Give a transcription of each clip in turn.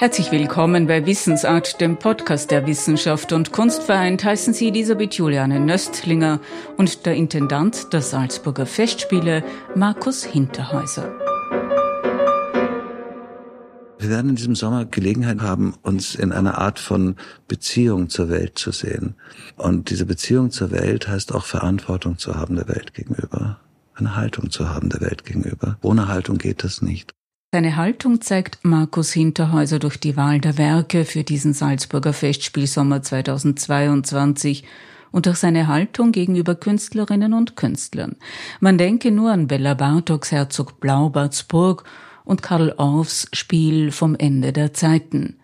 Herzlich willkommen bei Wissensart, dem Podcast der Wissenschaft und Kunst vereint. Heißen Sie Elisabeth Juliane Nöstlinger und der Intendant der Salzburger Festspiele, Markus Hinterhäuser. Wir werden in diesem Sommer Gelegenheit haben, uns in einer Art von Beziehung zur Welt zu sehen. Und diese Beziehung zur Welt heißt auch Verantwortung zu haben der Welt gegenüber. Eine Haltung zu haben der Welt gegenüber. Ohne Haltung geht das nicht. Seine Haltung zeigt Markus Hinterhäuser durch die Wahl der Werke für diesen Salzburger Festspielsommer 2022 und durch seine Haltung gegenüber Künstlerinnen und Künstlern. Man denke nur an Bella Bartoks Herzog Blaubartsburg und Karl Orffs Spiel vom Ende der Zeiten.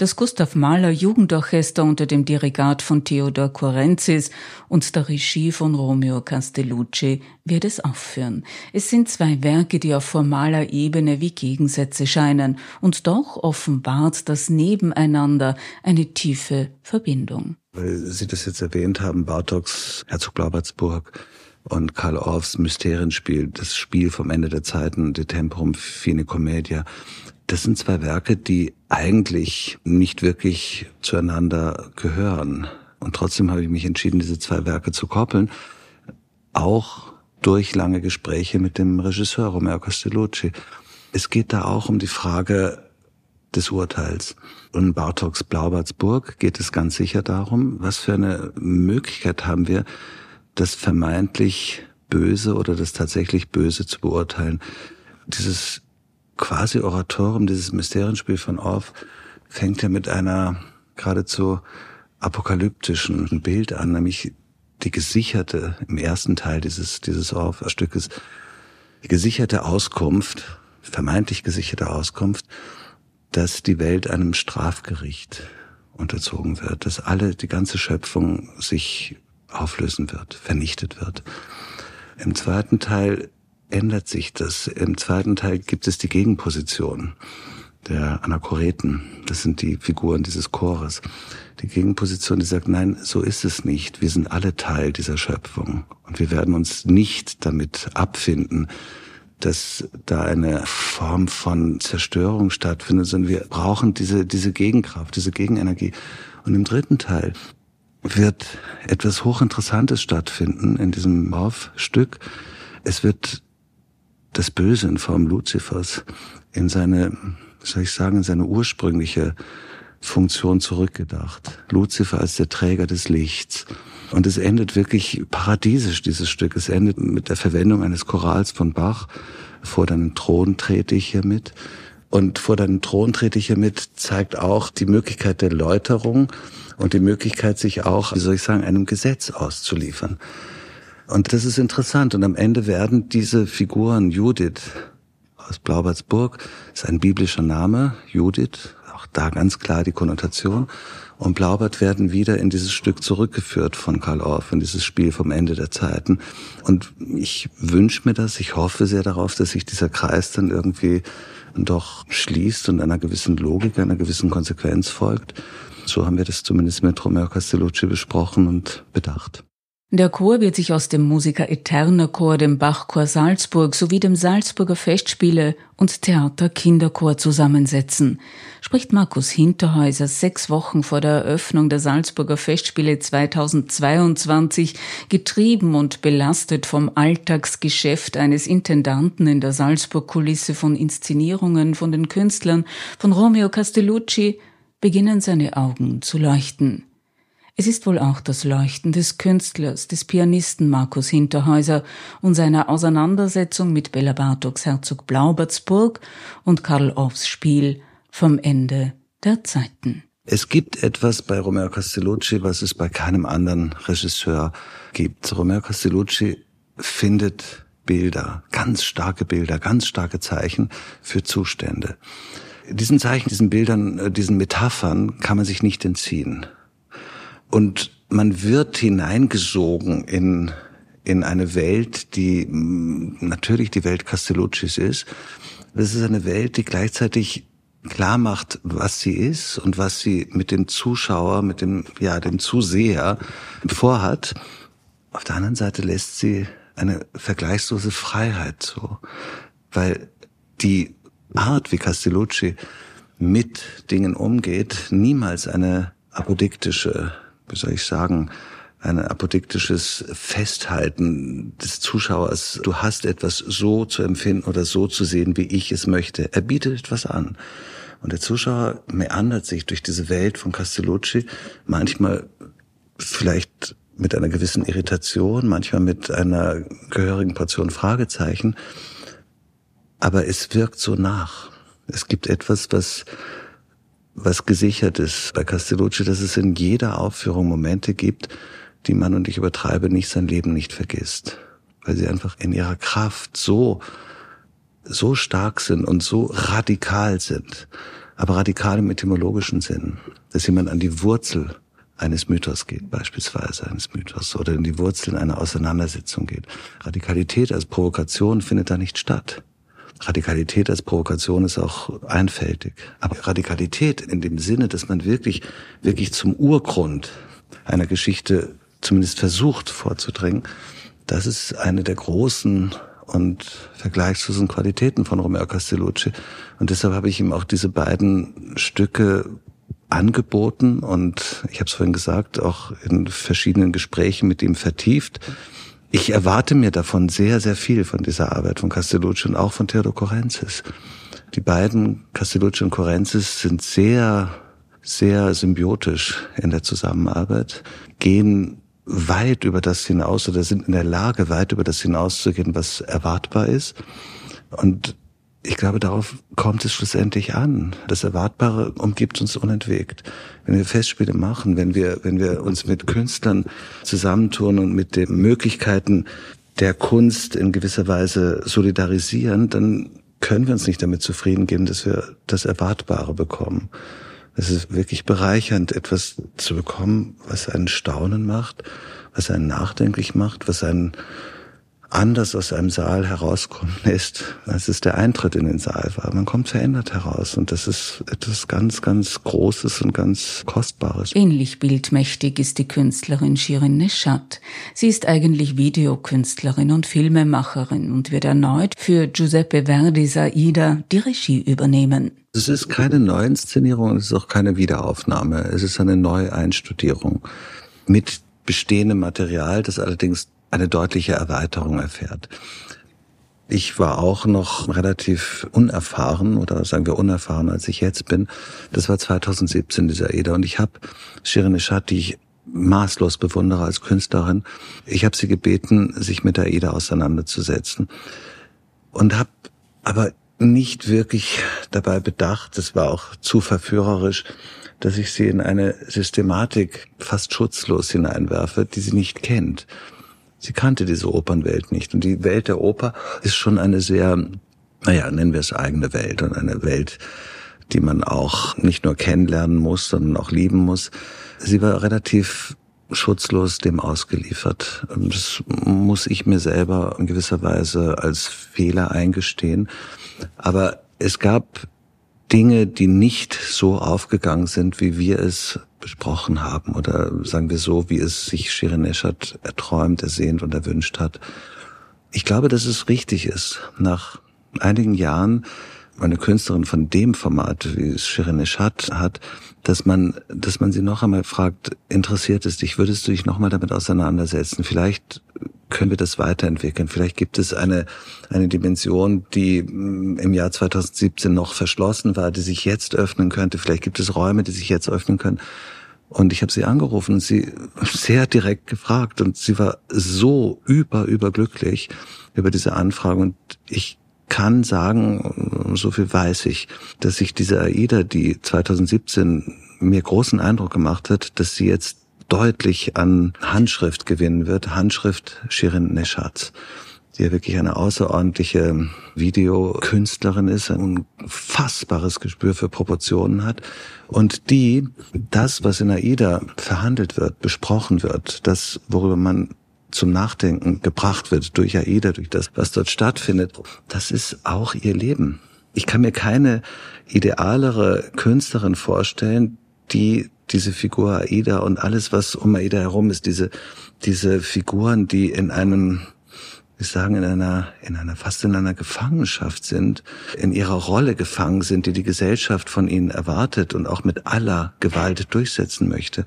Das Gustav Mahler Jugendorchester unter dem Dirigat von Theodor Korenzis und der Regie von Romeo Castellucci wird es aufführen. Es sind zwei Werke, die auf formaler Ebene wie Gegensätze scheinen, und doch offenbart das Nebeneinander eine tiefe Verbindung. Weil Sie das jetzt erwähnt haben, Bartoks Herzog Blaubartsburg und Karl Orffs Mysterienspiel, das Spiel vom Ende der Zeiten, De Temporum Fine Commedia, das sind zwei Werke, die eigentlich nicht wirklich zueinander gehören. Und trotzdem habe ich mich entschieden, diese zwei Werke zu koppeln. Auch durch lange Gespräche mit dem Regisseur Romeo Castellucci. Es geht da auch um die Frage des Urteils. Und in Bartoks Blaubartsburg geht es ganz sicher darum, was für eine Möglichkeit haben wir, das vermeintlich Böse oder das tatsächlich Böse zu beurteilen. Dieses quasi Oratorium, dieses Mysterienspiel von Orff, fängt ja mit einer geradezu apokalyptischen Bild an, nämlich die gesicherte, im ersten Teil dieses, dieses Orff-Stückes, die gesicherte Auskunft, vermeintlich gesicherte Auskunft, dass die Welt einem Strafgericht unterzogen wird, dass alle, die ganze Schöpfung sich auflösen wird, vernichtet wird. Im zweiten Teil ändert sich das. Im zweiten Teil gibt es die Gegenposition der Anachoreten. Das sind die Figuren dieses Chores. Die Gegenposition, die sagt, nein, so ist es nicht. Wir sind alle Teil dieser Schöpfung. Und wir werden uns nicht damit abfinden, dass da eine Form von Zerstörung stattfindet, sondern wir brauchen diese, diese Gegenkraft, diese Gegenenergie. Und im dritten Teil wird etwas Hochinteressantes stattfinden in diesem Morph-Stück. Es wird das Böse in Form Luzifers in seine, soll ich sagen, in seine ursprüngliche Funktion zurückgedacht. Luzifer als der Träger des Lichts. Und es endet wirklich paradiesisch, dieses Stück. Es endet mit der Verwendung eines Chorals von Bach. Vor deinen Thron trete ich hier mit. Und vor deinen Thron trete ich hier mit zeigt auch die Möglichkeit der Läuterung und die Möglichkeit, sich auch, wie soll ich sagen, einem Gesetz auszuliefern. Und das ist interessant. Und am Ende werden diese Figuren, Judith aus Blaubartsburg, ist ein biblischer Name, Judith, auch da ganz klar die Konnotation. Und Blaubart werden wieder in dieses Stück zurückgeführt von Karl Orff, in dieses Spiel vom Ende der Zeiten. Und ich wünsche mir das, ich hoffe sehr darauf, dass sich dieser Kreis dann irgendwie doch schließt und einer gewissen Logik, einer gewissen Konsequenz folgt. So haben wir das zumindest mit Romeo Castellucci besprochen und bedacht. Der Chor wird sich aus dem Musiker Eterner Chor, dem Bachchor Salzburg sowie dem Salzburger Festspiele und Theater Kinderchor zusammensetzen, spricht Markus Hinterhäuser sechs Wochen vor der Eröffnung der Salzburger Festspiele 2022, getrieben und belastet vom Alltagsgeschäft eines Intendanten in der Salzburg-Kulisse von Inszenierungen von den Künstlern von Romeo Castellucci, beginnen seine Augen zu leuchten. Es ist wohl auch das Leuchten des Künstlers, des Pianisten Markus Hinterhäuser und seiner Auseinandersetzung mit Bella Bartoks Herzog Blaubertsburg und Karl Orffs Spiel vom Ende der Zeiten. Es gibt etwas bei Romeo Castellucci, was es bei keinem anderen Regisseur gibt. Romeo Castellucci findet Bilder, ganz starke Bilder, ganz starke Zeichen für Zustände. Diesen Zeichen, diesen Bildern, äh, diesen Metaphern kann man sich nicht entziehen. Und man wird hineingesogen in, in eine Welt, die mm, natürlich die Welt Castelluccis ist. Das ist eine Welt, die gleichzeitig klar macht, was sie ist und was sie mit dem Zuschauer, mit dem, ja, dem Zuseher vorhat. Auf der anderen Seite lässt sie eine vergleichslose Freiheit zu, weil die Art, wie Castellucci mit Dingen umgeht, niemals eine apodiktische, wie soll ich sagen, ein apodiktisches Festhalten des Zuschauers. Du hast etwas so zu empfinden oder so zu sehen, wie ich es möchte. Er bietet etwas an. Und der Zuschauer meandert sich durch diese Welt von Castellucci, manchmal vielleicht mit einer gewissen Irritation, manchmal mit einer gehörigen Portion Fragezeichen. Aber es wirkt so nach. Es gibt etwas, was, was gesichert ist bei Castellucci, dass es in jeder Aufführung Momente gibt, die man, und ich übertreibe nicht, sein Leben nicht vergisst. Weil sie einfach in ihrer Kraft so, so stark sind und so radikal sind. Aber radikal im etymologischen Sinn. Dass jemand an die Wurzel eines Mythos geht, beispielsweise eines Mythos, oder in die Wurzeln einer Auseinandersetzung geht. Radikalität als Provokation findet da nicht statt. Radikalität als Provokation ist auch einfältig. Aber Radikalität in dem Sinne, dass man wirklich, wirklich zum Urgrund einer Geschichte zumindest versucht vorzudringen, das ist eine der großen und vergleichslosen Qualitäten von Romeo Castellucci. Und deshalb habe ich ihm auch diese beiden Stücke angeboten und ich habe es vorhin gesagt, auch in verschiedenen Gesprächen mit ihm vertieft. Ich erwarte mir davon sehr, sehr viel von dieser Arbeit von Castellucci und auch von Theodor Korenzis. Die beiden, Castellucci und Korenzis, sind sehr, sehr symbiotisch in der Zusammenarbeit, gehen weit über das hinaus oder sind in der Lage, weit über das hinauszugehen, was erwartbar ist. Und ich glaube, darauf kommt es schlussendlich an. Das Erwartbare umgibt uns unentwegt. Wenn wir Festspiele machen, wenn wir, wenn wir uns mit Künstlern zusammentun und mit den Möglichkeiten der Kunst in gewisser Weise solidarisieren, dann können wir uns nicht damit zufrieden geben, dass wir das Erwartbare bekommen. Es ist wirklich bereichernd, etwas zu bekommen, was einen staunen macht, was einen nachdenklich macht, was einen anders aus einem Saal herauskommen lässt, als es der Eintritt in den Saal war. Man kommt verändert heraus und das ist etwas ganz, ganz Großes und ganz Kostbares. Ähnlich bildmächtig ist die Künstlerin Shirin Neshat. Sie ist eigentlich Videokünstlerin und Filmemacherin und wird erneut für Giuseppe Verdis Aida die Regie übernehmen. Es ist keine Neuinszenierung, es ist auch keine Wiederaufnahme. Es ist eine Neueinstudierung mit bestehendem Material, das allerdings eine deutliche Erweiterung erfährt. Ich war auch noch relativ unerfahren oder sagen wir unerfahren, als ich jetzt bin. Das war 2017 dieser Eda und ich habe Shirin Eshat, die ich maßlos bewundere als Künstlerin, ich habe sie gebeten, sich mit der Eda auseinanderzusetzen und habe aber nicht wirklich dabei bedacht, das war auch zu verführerisch, dass ich sie in eine Systematik fast schutzlos hineinwerfe, die sie nicht kennt. Sie kannte diese Opernwelt nicht. Und die Welt der Oper ist schon eine sehr, naja, nennen wir es eigene Welt und eine Welt, die man auch nicht nur kennenlernen muss, sondern auch lieben muss. Sie war relativ schutzlos dem ausgeliefert. Das muss ich mir selber in gewisser Weise als Fehler eingestehen. Aber es gab Dinge, die nicht so aufgegangen sind, wie wir es besprochen haben oder sagen wir so, wie es sich Shirin Eshat erträumt, ersehnt und erwünscht hat. Ich glaube, dass es richtig ist, nach einigen Jahren eine Künstlerin von dem Format, wie es Shirin Eshat hat, dass man, dass man sie noch einmal fragt, interessiert es dich, würdest du dich noch mal damit auseinandersetzen? Vielleicht können wir das weiterentwickeln. Vielleicht gibt es eine, eine Dimension, die mm, im Jahr 2017 noch verschlossen war, die sich jetzt öffnen könnte. Vielleicht gibt es Räume, die sich jetzt öffnen können. Und ich habe sie angerufen und sie sehr direkt gefragt und sie war so über, überglücklich über diese Anfrage und ich kann sagen, so viel weiß ich, dass sich diese AIDA, die 2017 mir großen Eindruck gemacht hat, dass sie jetzt deutlich an Handschrift gewinnen wird. Handschrift Shirin Neshatz die ja wirklich eine außerordentliche Videokünstlerin ist, ein unfassbares Gespür für Proportionen hat und die das, was in AIDA verhandelt wird, besprochen wird, das, worüber man zum Nachdenken gebracht wird durch AIDA, durch das, was dort stattfindet, das ist auch ihr Leben. Ich kann mir keine idealere Künstlerin vorstellen, die diese Figur Aida und alles, was um Aida herum ist, diese, diese Figuren, die in einem wie sagen, in einer, in einer, fast in einer Gefangenschaft sind, in ihrer Rolle gefangen sind, die die Gesellschaft von ihnen erwartet und auch mit aller Gewalt durchsetzen möchte.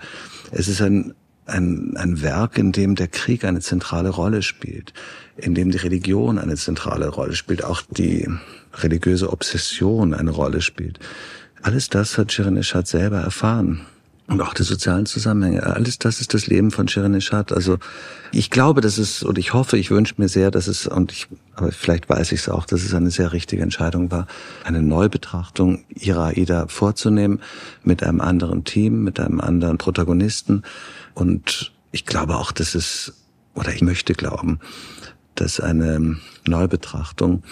Es ist ein, ein, ein Werk, in dem der Krieg eine zentrale Rolle spielt, in dem die Religion eine zentrale Rolle spielt, auch die religiöse Obsession eine Rolle spielt. Alles das hat Shirin Eshat selber erfahren und auch die sozialen Zusammenhänge. Alles das ist das Leben von Shirin Eshat. Also ich glaube, dass es und ich hoffe, ich wünsche mir sehr, dass es und ich, aber vielleicht weiß ich es auch, dass es eine sehr richtige Entscheidung war, eine Neubetrachtung ihrer Aida vorzunehmen mit einem anderen Team, mit einem anderen Protagonisten. Und ich glaube auch, dass es oder ich möchte glauben, dass eine Neubetrachtung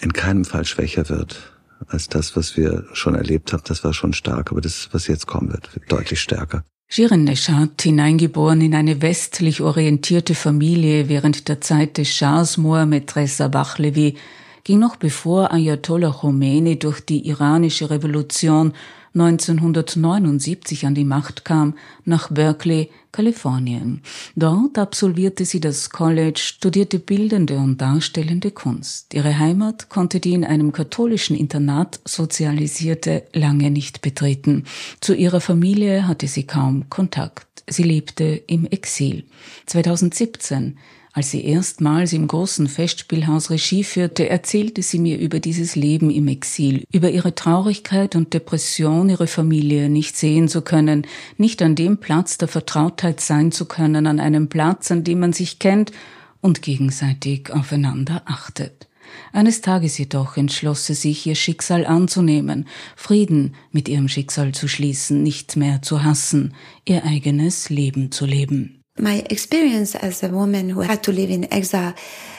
in keinem Fall schwächer wird als das, was wir schon erlebt haben. Das war schon stark, aber das, was jetzt kommen wird, wird deutlich stärker. Shirin Neshat, hineingeboren in eine westlich orientierte Familie während der Zeit des Schahs Mohammed Reza Bachlevi, ging noch bevor Ayatollah Khomeini durch die iranische Revolution 1979 an die Macht kam, nach Berkeley, Kalifornien. Dort absolvierte sie das College, studierte bildende und darstellende Kunst. Ihre Heimat konnte die in einem katholischen Internat sozialisierte lange nicht betreten. Zu ihrer Familie hatte sie kaum Kontakt. Sie lebte im Exil. 2017 als sie erstmals im großen Festspielhaus Regie führte, erzählte sie mir über dieses Leben im Exil, über ihre Traurigkeit und Depression, ihre Familie nicht sehen zu können, nicht an dem Platz der Vertrautheit sein zu können, an einem Platz, an dem man sich kennt und gegenseitig aufeinander achtet. Eines Tages jedoch entschloss sie sich, ihr Schicksal anzunehmen, Frieden mit ihrem Schicksal zu schließen, nicht mehr zu hassen, ihr eigenes Leben zu leben. My experience as a woman who had to live in exile,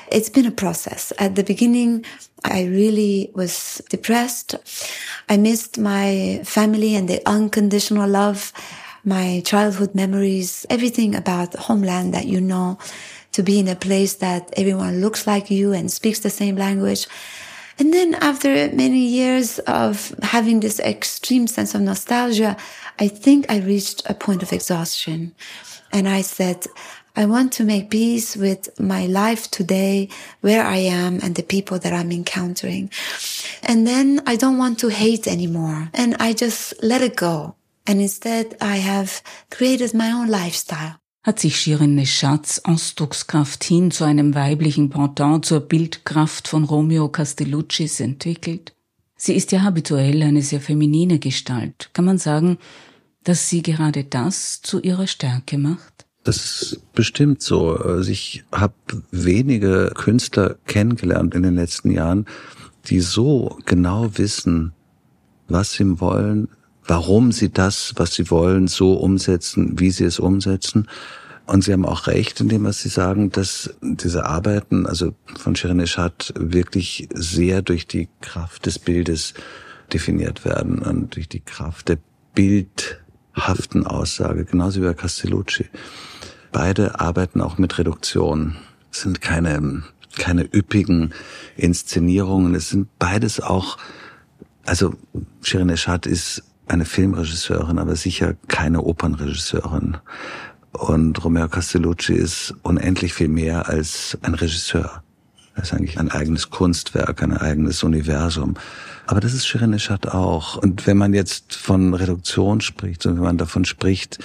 it's been a process. At the beginning, I really was depressed. I missed my family and the unconditional love, my childhood memories, everything about homeland that you know, to be in a place that everyone looks like you and speaks the same language. And then after many years of having this extreme sense of nostalgia, I think I reached a point of exhaustion. And I said, I want to make peace with my life today, where I am and the people that I'm encountering. And then I don't want to hate anymore. And I just let it go. And instead I have created my own lifestyle. Hat sich Shirin Neschatz Ausdruckskraft hin zu einem weiblichen Pendant zur Bildkraft von Romeo Castelluccis entwickelt? Sie ist ja habituell eine sehr feminine Gestalt. Kann man sagen, dass sie gerade das zu ihrer Stärke macht? Das ist bestimmt so. Also ich habe wenige Künstler kennengelernt in den letzten Jahren, die so genau wissen, was sie wollen, warum sie das, was sie wollen, so umsetzen, wie sie es umsetzen. Und sie haben auch recht in dem, was sie sagen, dass diese Arbeiten, also von Shirin Eshat, wirklich sehr durch die Kraft des Bildes definiert werden und durch die Kraft der Bild haften Aussage, genauso wie bei Castellucci. Beide arbeiten auch mit Reduktion. Es sind keine, keine üppigen Inszenierungen. Es sind beides auch, also Shirin Eshat ist eine Filmregisseurin, aber sicher keine Opernregisseurin. Und Romeo Castellucci ist unendlich viel mehr als ein Regisseur. Er ist eigentlich ein eigenes Kunstwerk, ein eigenes Universum. Aber das ist Shirin Eshat auch. Und wenn man jetzt von Reduktion spricht und wenn man davon spricht,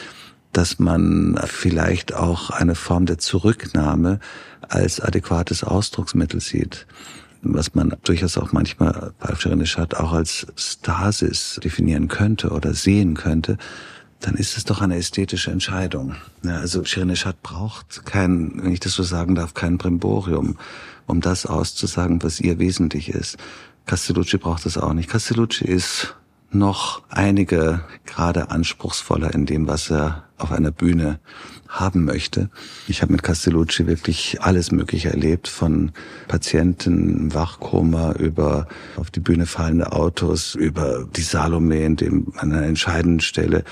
dass man vielleicht auch eine Form der Zurücknahme als adäquates Ausdrucksmittel sieht, was man durchaus auch manchmal bei Shirin Eshat auch als Stasis definieren könnte oder sehen könnte, dann ist es doch eine ästhetische Entscheidung. Ja, also Shirin Eshat braucht kein, wenn ich das so sagen darf, kein Brimborium, um das auszusagen, was ihr wesentlich ist. Castellucci braucht es auch nicht. Castellucci ist noch einige gerade anspruchsvoller in dem, was er auf einer Bühne haben möchte. Ich habe mit Castellucci wirklich alles Mögliche erlebt, von Patienten im Wachkoma über auf die Bühne fallende Autos, über die Salome, in dem an einer entscheidenden Stelle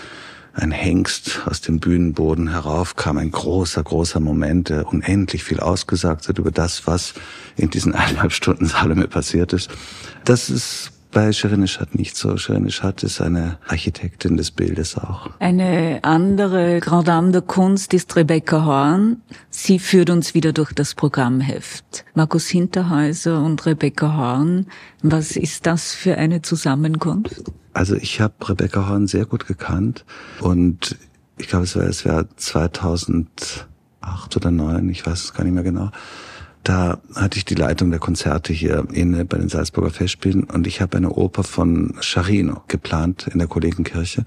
ein Hengst aus dem Bühnenboden heraufkam, ein großer, großer Moment, der unendlich viel ausgesagt hat über das, was in diesen eineinhalb Stunden Salome passiert ist. Das ist bei Shirin Eshat nicht so. Shirin Eshat ist eine Architektin des Bildes auch. Eine andere Grand Dame de Kunst ist Rebecca Horn. Sie führt uns wieder durch das Programmheft. Markus Hinterhäuser und Rebecca Horn. Was ist das für eine Zusammenkunft? Also ich habe Rebecca Horn sehr gut gekannt und ich glaube, es war es war 2008 oder 2009, ich weiß es gar nicht mehr genau. Da hatte ich die Leitung der Konzerte hier inne bei den Salzburger Festspielen und ich habe eine Oper von Scharino geplant in der Kollegenkirche.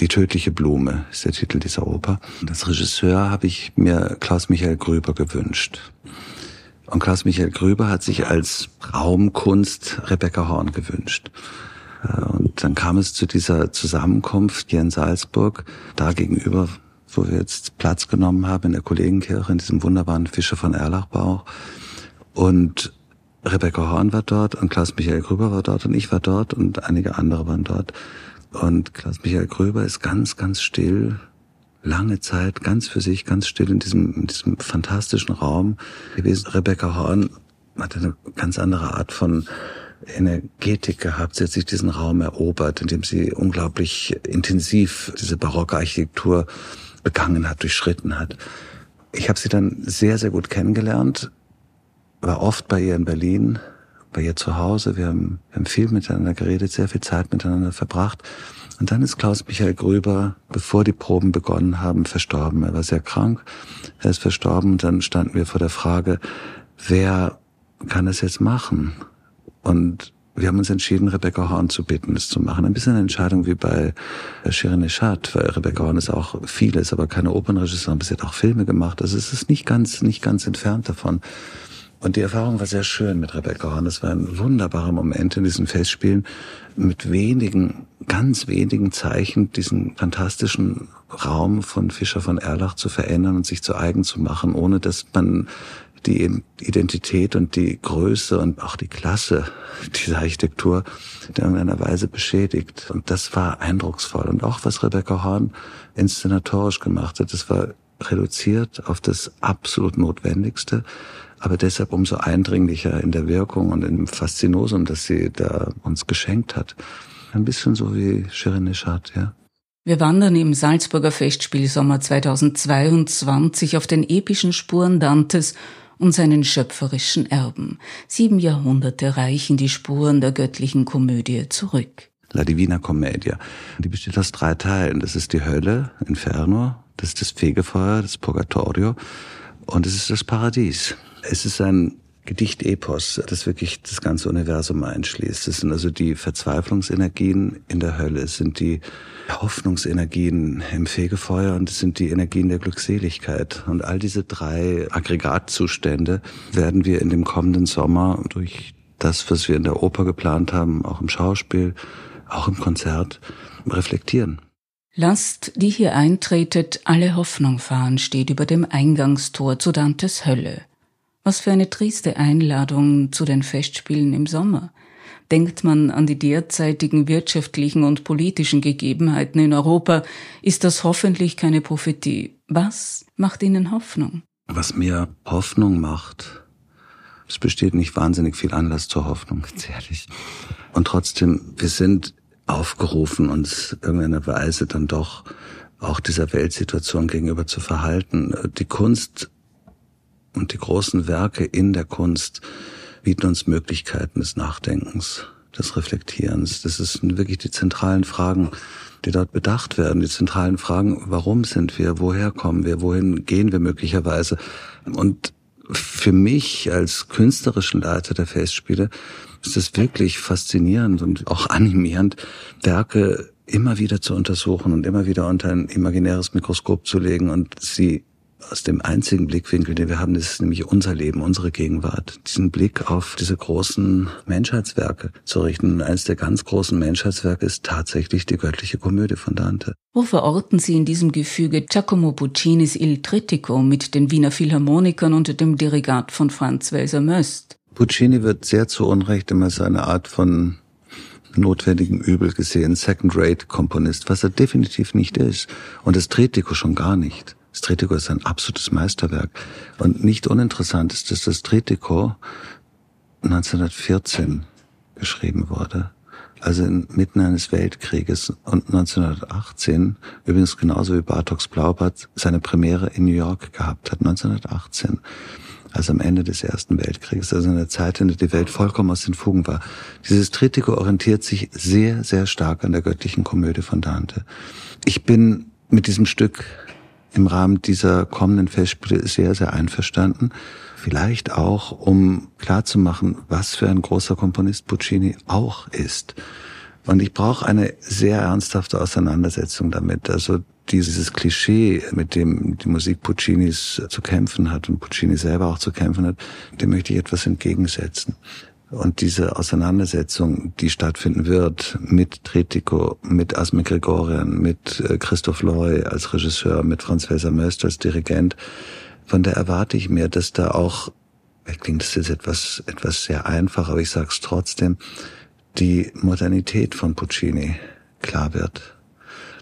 Die tödliche Blume ist der Titel dieser Oper. Das Regisseur habe ich mir Klaus-Michael Grüber gewünscht. Und Klaus-Michael Grüber hat sich als Raumkunst Rebecca Horn gewünscht. Äh, und dann kam es zu dieser Zusammenkunft hier in Salzburg. Da gegenüber wo wir jetzt Platz genommen haben in der Kollegenkirche, in diesem wunderbaren Fischer von Erlachbauch. Und Rebecca Horn war dort und Klaus-Michael Grüber war dort und ich war dort und einige andere waren dort. Und Klaus-Michael Grüber ist ganz, ganz still, lange Zeit, ganz für sich, ganz still in diesem, in diesem fantastischen Raum gewesen. Rebecca Horn hat eine ganz andere Art von Energetik gehabt. Sie hat sich diesen Raum erobert, indem sie unglaublich intensiv diese barocke Architektur begangen hat, durchschritten hat. Ich habe sie dann sehr, sehr gut kennengelernt, war oft bei ihr in Berlin, bei ihr zu Hause. Wir haben, wir haben viel miteinander geredet, sehr viel Zeit miteinander verbracht. Und dann ist Klaus Michael Grüber, bevor die Proben begonnen haben, verstorben. Er war sehr krank, er ist verstorben und dann standen wir vor der Frage, wer kann es jetzt machen? Und wir haben uns entschieden, Rebecca Horn zu bitten, es zu machen. Ein bisschen eine Entscheidung wie bei Shirin Eshat, weil Rebecca Horn ist auch vieles, aber keine Opernregisseurin, sie hat auch Filme gemacht. Also es ist nicht ganz, nicht ganz entfernt davon. Und die Erfahrung war sehr schön mit Rebecca Horn. Es war ein wunderbarer Moment in diesen Festspielen, mit wenigen, ganz wenigen Zeichen diesen fantastischen Raum von Fischer von Erlach zu verändern und sich zu eigen zu machen, ohne dass man die Identität und die Größe und auch die Klasse dieser Architektur in irgendeiner Weise beschädigt. Und das war eindrucksvoll. Und auch was Rebecca Horn inszenatorisch gemacht hat, das war reduziert auf das absolut Notwendigste, aber deshalb umso eindringlicher in der Wirkung und im Faszinosum, das sie da uns geschenkt hat. Ein bisschen so wie Shirin Nishat, ja. Wir wandern im Salzburger Festspielsommer 2022 auf den epischen Spuren Dantes und seinen schöpferischen Erben. Sieben Jahrhunderte reichen die Spuren der göttlichen Komödie zurück. La Divina Commedia. Die besteht aus drei Teilen. Das ist die Hölle, Inferno, das ist das Fegefeuer, das Purgatorio und es ist das Paradies. Es ist ein Gedichtepos, das wirklich das ganze Universum einschließt. Es sind also die Verzweiflungsenergien in der Hölle, es sind die Hoffnungsenergien im Fegefeuer und es sind die Energien der Glückseligkeit. Und all diese drei Aggregatzustände werden wir in dem kommenden Sommer durch das, was wir in der Oper geplant haben, auch im Schauspiel, auch im Konzert, reflektieren. Lasst, die hier eintretet, alle Hoffnung fahren, steht über dem Eingangstor zu Dantes Hölle. Was für eine triste Einladung zu den Festspielen im Sommer. Denkt man an die derzeitigen wirtschaftlichen und politischen Gegebenheiten in Europa, ist das hoffentlich keine Prophetie. Was macht Ihnen Hoffnung? Was mir Hoffnung macht, es besteht nicht wahnsinnig viel Anlass zur Hoffnung, ganz ehrlich. Und trotzdem, wir sind aufgerufen, uns irgendeiner Weise dann doch auch dieser Weltsituation gegenüber zu verhalten. Die Kunst und die großen Werke in der Kunst bieten uns Möglichkeiten des Nachdenkens, des Reflektierens. Das sind wirklich die zentralen Fragen, die dort bedacht werden. Die zentralen Fragen, warum sind wir, woher kommen wir, wohin gehen wir möglicherweise. Und für mich als künstlerischen Leiter der Festspiele ist es wirklich faszinierend und auch animierend, Werke immer wieder zu untersuchen und immer wieder unter ein imaginäres Mikroskop zu legen und sie aus dem einzigen Blickwinkel, den wir haben, das ist nämlich unser Leben, unsere Gegenwart, diesen Blick auf diese großen Menschheitswerke zu richten. eines der ganz großen Menschheitswerke ist tatsächlich die göttliche Komödie von Dante. Wo verorten Sie in diesem Gefüge Giacomo Puccinis Il Trittico mit den Wiener Philharmonikern und dem Dirigat von Franz Welser Möst? Puccini wird sehr zu Unrecht immer als eine Art von notwendigen Übel gesehen, Second-Rate-Komponist, was er definitiv nicht ist. Und das Trittico schon gar nicht. Das Trittico ist ein absolutes Meisterwerk. Und nicht uninteressant ist, dass das Trittico 1914 geschrieben wurde. also inmitten eines Weltkrieges und 1918, übrigens genauso wie Bartoks Blaubart, seine Premiere in New York gehabt hat, 1918 also am Ende des Ersten Weltkrieges, also in der Zeit, in der die Welt vollkommen aus den Fugen war. Dieses Trittico orientiert sich sehr, sehr stark an der göttlichen Komödie von Dante. Ich bin mit diesem Stück im Rahmen dieser kommenden Festspiele sehr, sehr einverstanden. Vielleicht auch, um klarzumachen, was für ein großer Komponist Puccini auch ist. Und ich brauche eine sehr ernsthafte Auseinandersetzung damit. Also dieses Klischee, mit dem die Musik Puccinis zu kämpfen hat und Puccini selber auch zu kämpfen hat, dem möchte ich etwas entgegensetzen. Und diese Auseinandersetzung, die stattfinden wird mit Tritico, mit Asme Gregorian, mit äh, Christoph Loy als Regisseur, mit Franz Welser Möst als Dirigent, von der erwarte ich mir, dass da auch, klingt das jetzt etwas, etwas sehr einfach, aber ich sage es trotzdem, die Modernität von Puccini klar wird.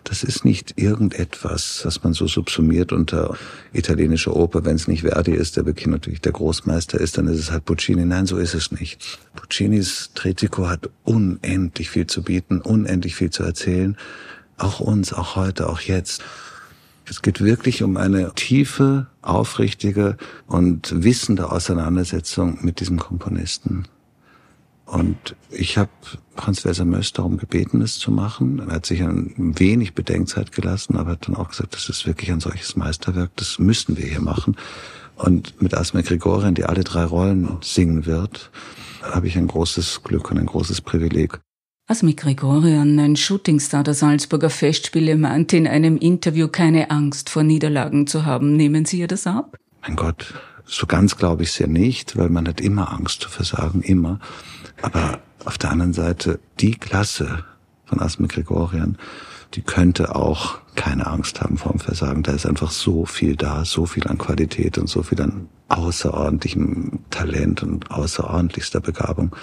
Das ist nicht irgendetwas, was man so subsumiert unter italienischer Oper. Wenn es nicht Verdi ist, der wirklich natürlich der Großmeister ist, dann ist es halt Puccini. Nein, so ist es nicht. Puccinis Tritico hat unendlich viel zu bieten, unendlich viel zu erzählen. Auch uns, auch heute, auch jetzt. Es geht wirklich um eine tiefe, aufrichtige und wissende Auseinandersetzung mit diesem Komponisten. Und ich habe Franz Welser Möst darum gebeten, es zu machen. Er hat sich ein wenig Bedenkzeit gelassen, aber hat dann auch gesagt, das ist wirklich ein solches Meisterwerk, das müssen wir hier machen. Und mit Asma Grigorian, die alle drei Rollen singen wird, habe ich ein großes Glück und ein großes Privileg. Asmi Gregorian, ein Shootingstar der Salzburger Festspiele, meinte in einem Interview keine Angst vor Niederlagen zu haben. Nehmen Sie ihr das ab? Mein Gott, so ganz glaube ich es ja nicht, weil man hat immer Angst zu versagen, immer. Aber auf der anderen Seite, die Klasse von Asme Gregorian, die könnte auch keine Angst haben vor dem Versagen. Da ist einfach so viel da, so viel an Qualität und so viel an außerordentlichem Talent und außerordentlichster Begabung.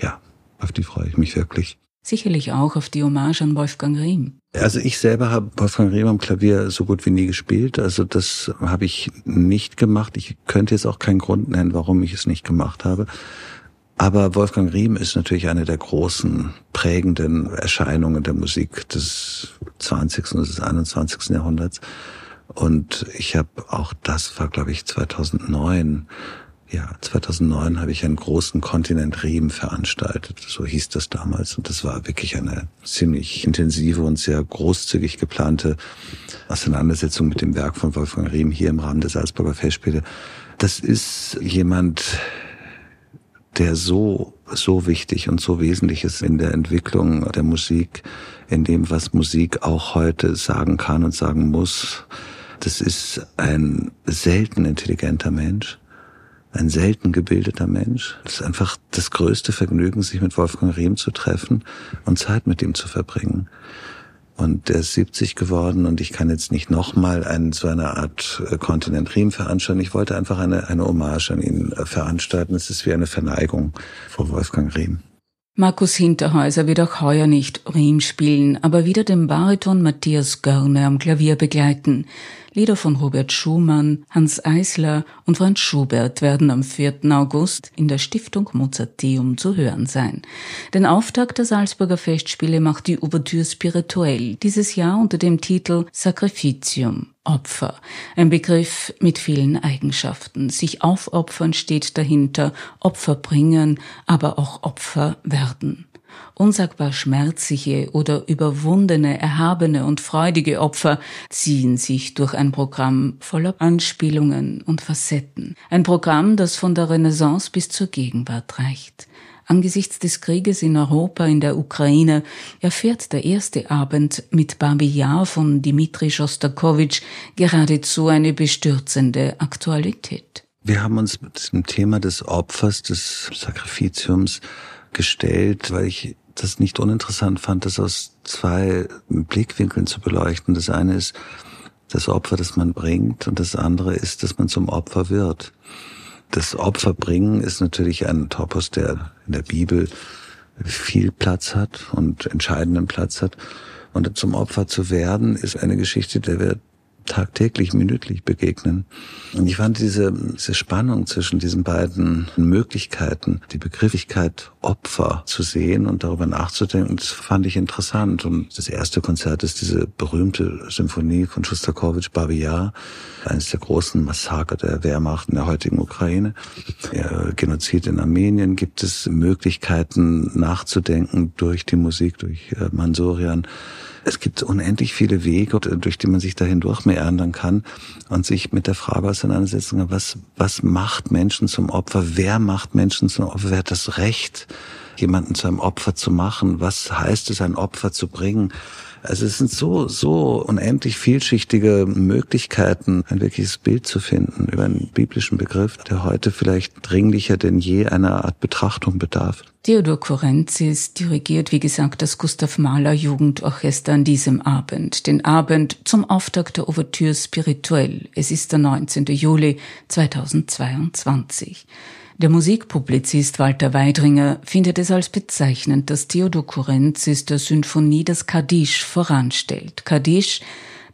Ja, auf die freue ich mich wirklich. Sicherlich auch auf die Hommage an Wolfgang Riem. Also ich selber habe Wolfgang Riem am Klavier so gut wie nie gespielt. Also das habe ich nicht gemacht. Ich könnte jetzt auch keinen Grund nennen, warum ich es nicht gemacht habe. Aber Wolfgang Riem ist natürlich eine der großen prägenden Erscheinungen der Musik des 20. und des 21. Jahrhunderts. Und ich habe auch, das war glaube ich 2009, ja, 2009 habe ich einen großen Kontinent Riem veranstaltet. So hieß das damals. Und das war wirklich eine ziemlich intensive und sehr großzügig geplante Auseinandersetzung mit dem Werk von Wolfgang Riem hier im Rahmen der Salzburger Festspiele. Das ist jemand, der so, so wichtig und so wesentlich ist in der Entwicklung der Musik, in dem, was Musik auch heute sagen kann und sagen muss. Das ist ein selten intelligenter Mensch, ein selten gebildeter Mensch. Das ist einfach das größte Vergnügen, sich mit Wolfgang Riem zu treffen und Zeit mit ihm zu verbringen. Und der ist 70 geworden und ich kann jetzt nicht nochmal so eine Art äh, Kontinent Riem veranstalten. Ich wollte einfach eine, eine Hommage an ihn äh, veranstalten. Es ist wie eine Verneigung vor Wolfgang Riem. Markus Hinterhäuser wird auch heuer nicht Riem spielen, aber wieder den Bariton Matthias Görne am Klavier begleiten. Lieder von Robert Schumann, Hans Eisler und Franz Schubert werden am 4. August in der Stiftung Mozarteum zu hören sein. Den Auftakt der Salzburger Festspiele macht die Ouvertüre Spirituell, dieses Jahr unter dem Titel Sacrificium. Opfer. Ein Begriff mit vielen Eigenschaften. Sich aufopfern steht dahinter, Opfer bringen, aber auch Opfer werden. Unsagbar schmerzliche oder überwundene, erhabene und freudige Opfer ziehen sich durch ein Programm voller Anspielungen und Facetten. Ein Programm, das von der Renaissance bis zur Gegenwart reicht. Angesichts des Krieges in Europa, in der Ukraine, erfährt der erste Abend mit Babi Yar von Dimitri Schostakowitsch geradezu eine bestürzende Aktualität. Wir haben uns mit dem Thema des Opfers, des Sakrifitiums gestellt, weil ich das nicht uninteressant fand, das aus zwei Blickwinkeln zu beleuchten. Das eine ist das Opfer, das man bringt, und das andere ist, dass man zum Opfer wird. Das Opfer bringen ist natürlich ein Topos, der in der Bibel viel Platz hat und entscheidenden Platz hat. Und zum Opfer zu werden ist eine Geschichte, der wir tagtäglich, minütlich begegnen. Und ich fand diese, diese Spannung zwischen diesen beiden Möglichkeiten, die Begrifflichkeit Opfer zu sehen und darüber nachzudenken, das fand ich interessant. Und das erste Konzert ist diese berühmte Symphonie von Schostakowitsch, Babi Yar, eines der großen Massaker der Wehrmacht in der heutigen Ukraine. Der Genozid in Armenien gibt es Möglichkeiten nachzudenken durch die Musik, durch äh, Mansurian. Es gibt unendlich viele Wege, durch die man sich dahin durchmeandern kann und sich mit der Frage auseinandersetzen kann, was, was macht Menschen zum Opfer? Wer macht Menschen zum Opfer? Wer hat das Recht, jemanden zu einem Opfer zu machen? Was heißt es, ein Opfer zu bringen? Also es sind so, so unendlich vielschichtige Möglichkeiten, ein wirkliches Bild zu finden über einen biblischen Begriff, der heute vielleicht dringlicher denn je einer Art Betrachtung bedarf. Theodor Korenzis dirigiert, wie gesagt, das Gustav Mahler Jugendorchester an diesem Abend. Den Abend zum Auftakt der Ouvertüre Spirituell. Es ist der 19. Juli 2022. Der Musikpublizist Walter Weidringer findet es als bezeichnend, dass Theodor Kurenzis der Symphonie das Kaddisch voranstellt. Kaddisch,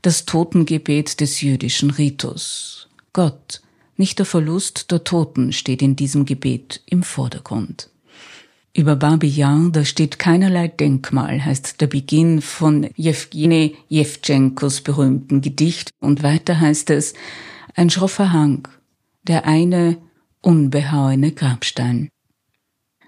das Totengebet des jüdischen Ritus. Gott, nicht der Verlust der Toten steht in diesem Gebet im Vordergrund. Über Babi Yar, da steht keinerlei Denkmal, heißt der Beginn von Jewgeni Jewtschenkos berühmten Gedicht und weiter heißt es, ein schroffer Hang, der eine unbehauene Grabstein.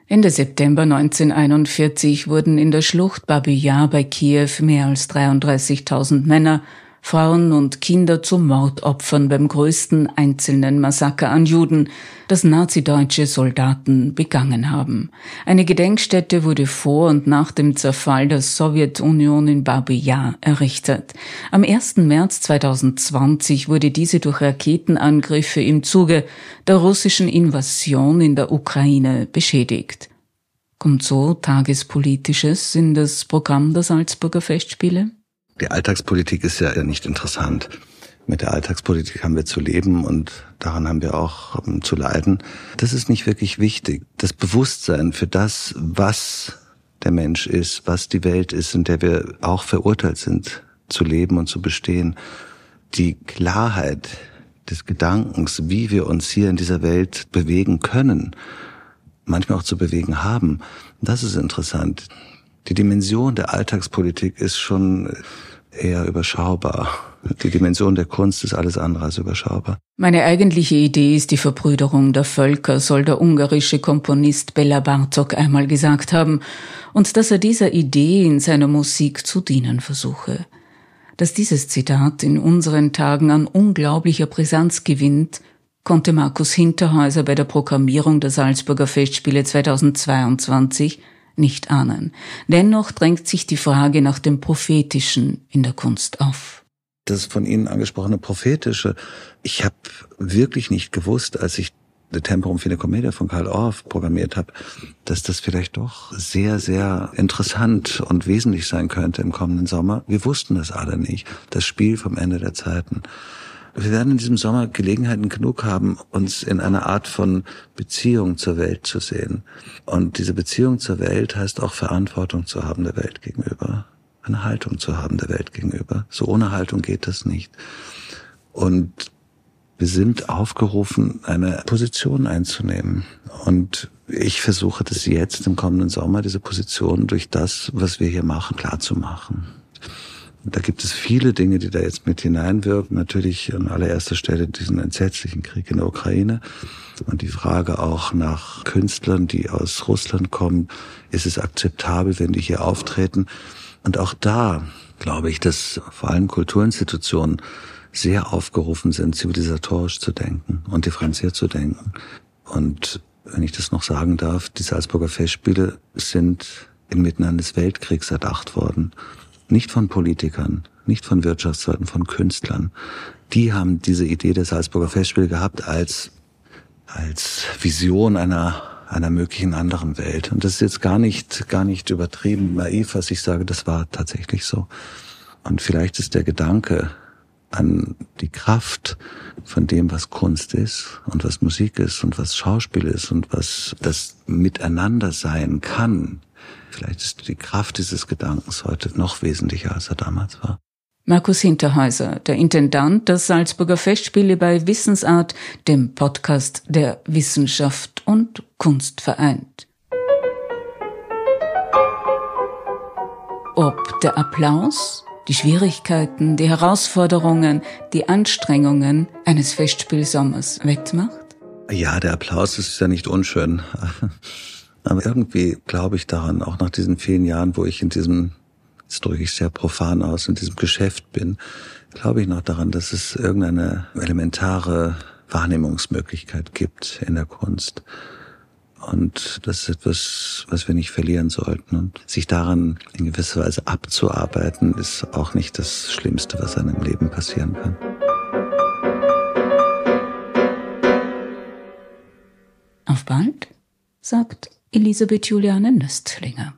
Ende September 1941 wurden in der Schlucht Babi Yar bei Kiew mehr als 33.000 Männer Frauen und Kinder zu Mordopfern beim größten einzelnen Massaker an Juden, das nazideutsche Soldaten begangen haben. Eine Gedenkstätte wurde vor und nach dem Zerfall der Sowjetunion in Babi Yar errichtet. Am 1. März 2020 wurde diese durch Raketenangriffe im Zuge der russischen Invasion in der Ukraine beschädigt. Kommt so Tagespolitisches in das Programm der Salzburger Festspiele? Die Alltagspolitik ist ja nicht interessant. Mit der Alltagspolitik haben wir zu leben und daran haben wir auch um, zu leiden. Das ist nicht wirklich wichtig. Das Bewusstsein für das, was der Mensch ist, was die Welt ist, in der wir auch verurteilt sind zu leben und zu bestehen. Die Klarheit des Gedankens, wie wir uns hier in dieser Welt bewegen können, manchmal auch zu bewegen haben, das ist interessant. Die Dimension der Alltagspolitik ist schon eher überschaubar. Die Dimension der Kunst ist alles andere als überschaubar. Meine eigentliche Idee ist die Verbrüderung der Völker, soll der ungarische Komponist Bella Bartok einmal gesagt haben, und dass er dieser Idee in seiner Musik zu dienen versuche. Dass dieses Zitat in unseren Tagen an unglaublicher Brisanz gewinnt, konnte Markus Hinterhäuser bei der Programmierung der Salzburger Festspiele 2022 nicht ahnen. Dennoch drängt sich die Frage nach dem Prophetischen in der Kunst auf. Das von Ihnen angesprochene Prophetische, ich habe wirklich nicht gewusst, als ich The Temporum Fine Commedia von Karl Orff programmiert habe, dass das vielleicht doch sehr, sehr interessant und wesentlich sein könnte im kommenden Sommer. Wir wussten das alle nicht. Das Spiel vom Ende der Zeiten. Wir werden in diesem Sommer Gelegenheiten genug haben, uns in einer Art von Beziehung zur Welt zu sehen. Und diese Beziehung zur Welt heißt auch Verantwortung zu haben der Welt gegenüber. Eine Haltung zu haben der Welt gegenüber. So ohne Haltung geht das nicht. Und wir sind aufgerufen, eine Position einzunehmen. Und ich versuche das jetzt im kommenden Sommer, diese Position durch das, was wir hier machen, klar zu machen. Da gibt es viele Dinge, die da jetzt mit hineinwirken. Natürlich an allererster Stelle diesen entsetzlichen Krieg in der Ukraine und die Frage auch nach Künstlern, die aus Russland kommen. Ist es akzeptabel, wenn die hier auftreten? Und auch da glaube ich, dass vor allem Kulturinstitutionen sehr aufgerufen sind, zivilisatorisch zu denken und differenziert zu denken. Und wenn ich das noch sagen darf, die Salzburger Festspiele sind inmitten eines Weltkriegs erdacht worden. Nicht von Politikern, nicht von Wirtschaftsleuten, von Künstlern. Die haben diese Idee der Salzburger Festspiele gehabt als, als Vision einer, einer möglichen anderen Welt. Und das ist jetzt gar nicht, gar nicht übertrieben naiv, was ich sage, das war tatsächlich so. Und vielleicht ist der Gedanke an die Kraft von dem, was Kunst ist und was Musik ist und was Schauspiel ist und was das Miteinander sein kann, Vielleicht ist die Kraft dieses Gedankens heute noch wesentlicher, als er damals war. Markus Hinterhäuser, der Intendant der Salzburger Festspiele bei Wissensart, dem Podcast der Wissenschaft und Kunst vereint. Ob der Applaus, die Schwierigkeiten, die Herausforderungen, die Anstrengungen eines Festspielsommers wettmacht? Ja, der Applaus ist ja nicht unschön. Aber irgendwie glaube ich daran, auch nach diesen vielen Jahren, wo ich in diesem jetzt drücke ich sehr profan aus, in diesem Geschäft bin, glaube ich noch daran, dass es irgendeine elementare Wahrnehmungsmöglichkeit gibt in der Kunst. Und das ist etwas, was wir nicht verlieren sollten. Und sich daran in gewisser Weise abzuarbeiten, ist auch nicht das Schlimmste, was einem Leben passieren kann. Auf bald, sagt Elisabeth Juliane Nöstlinger.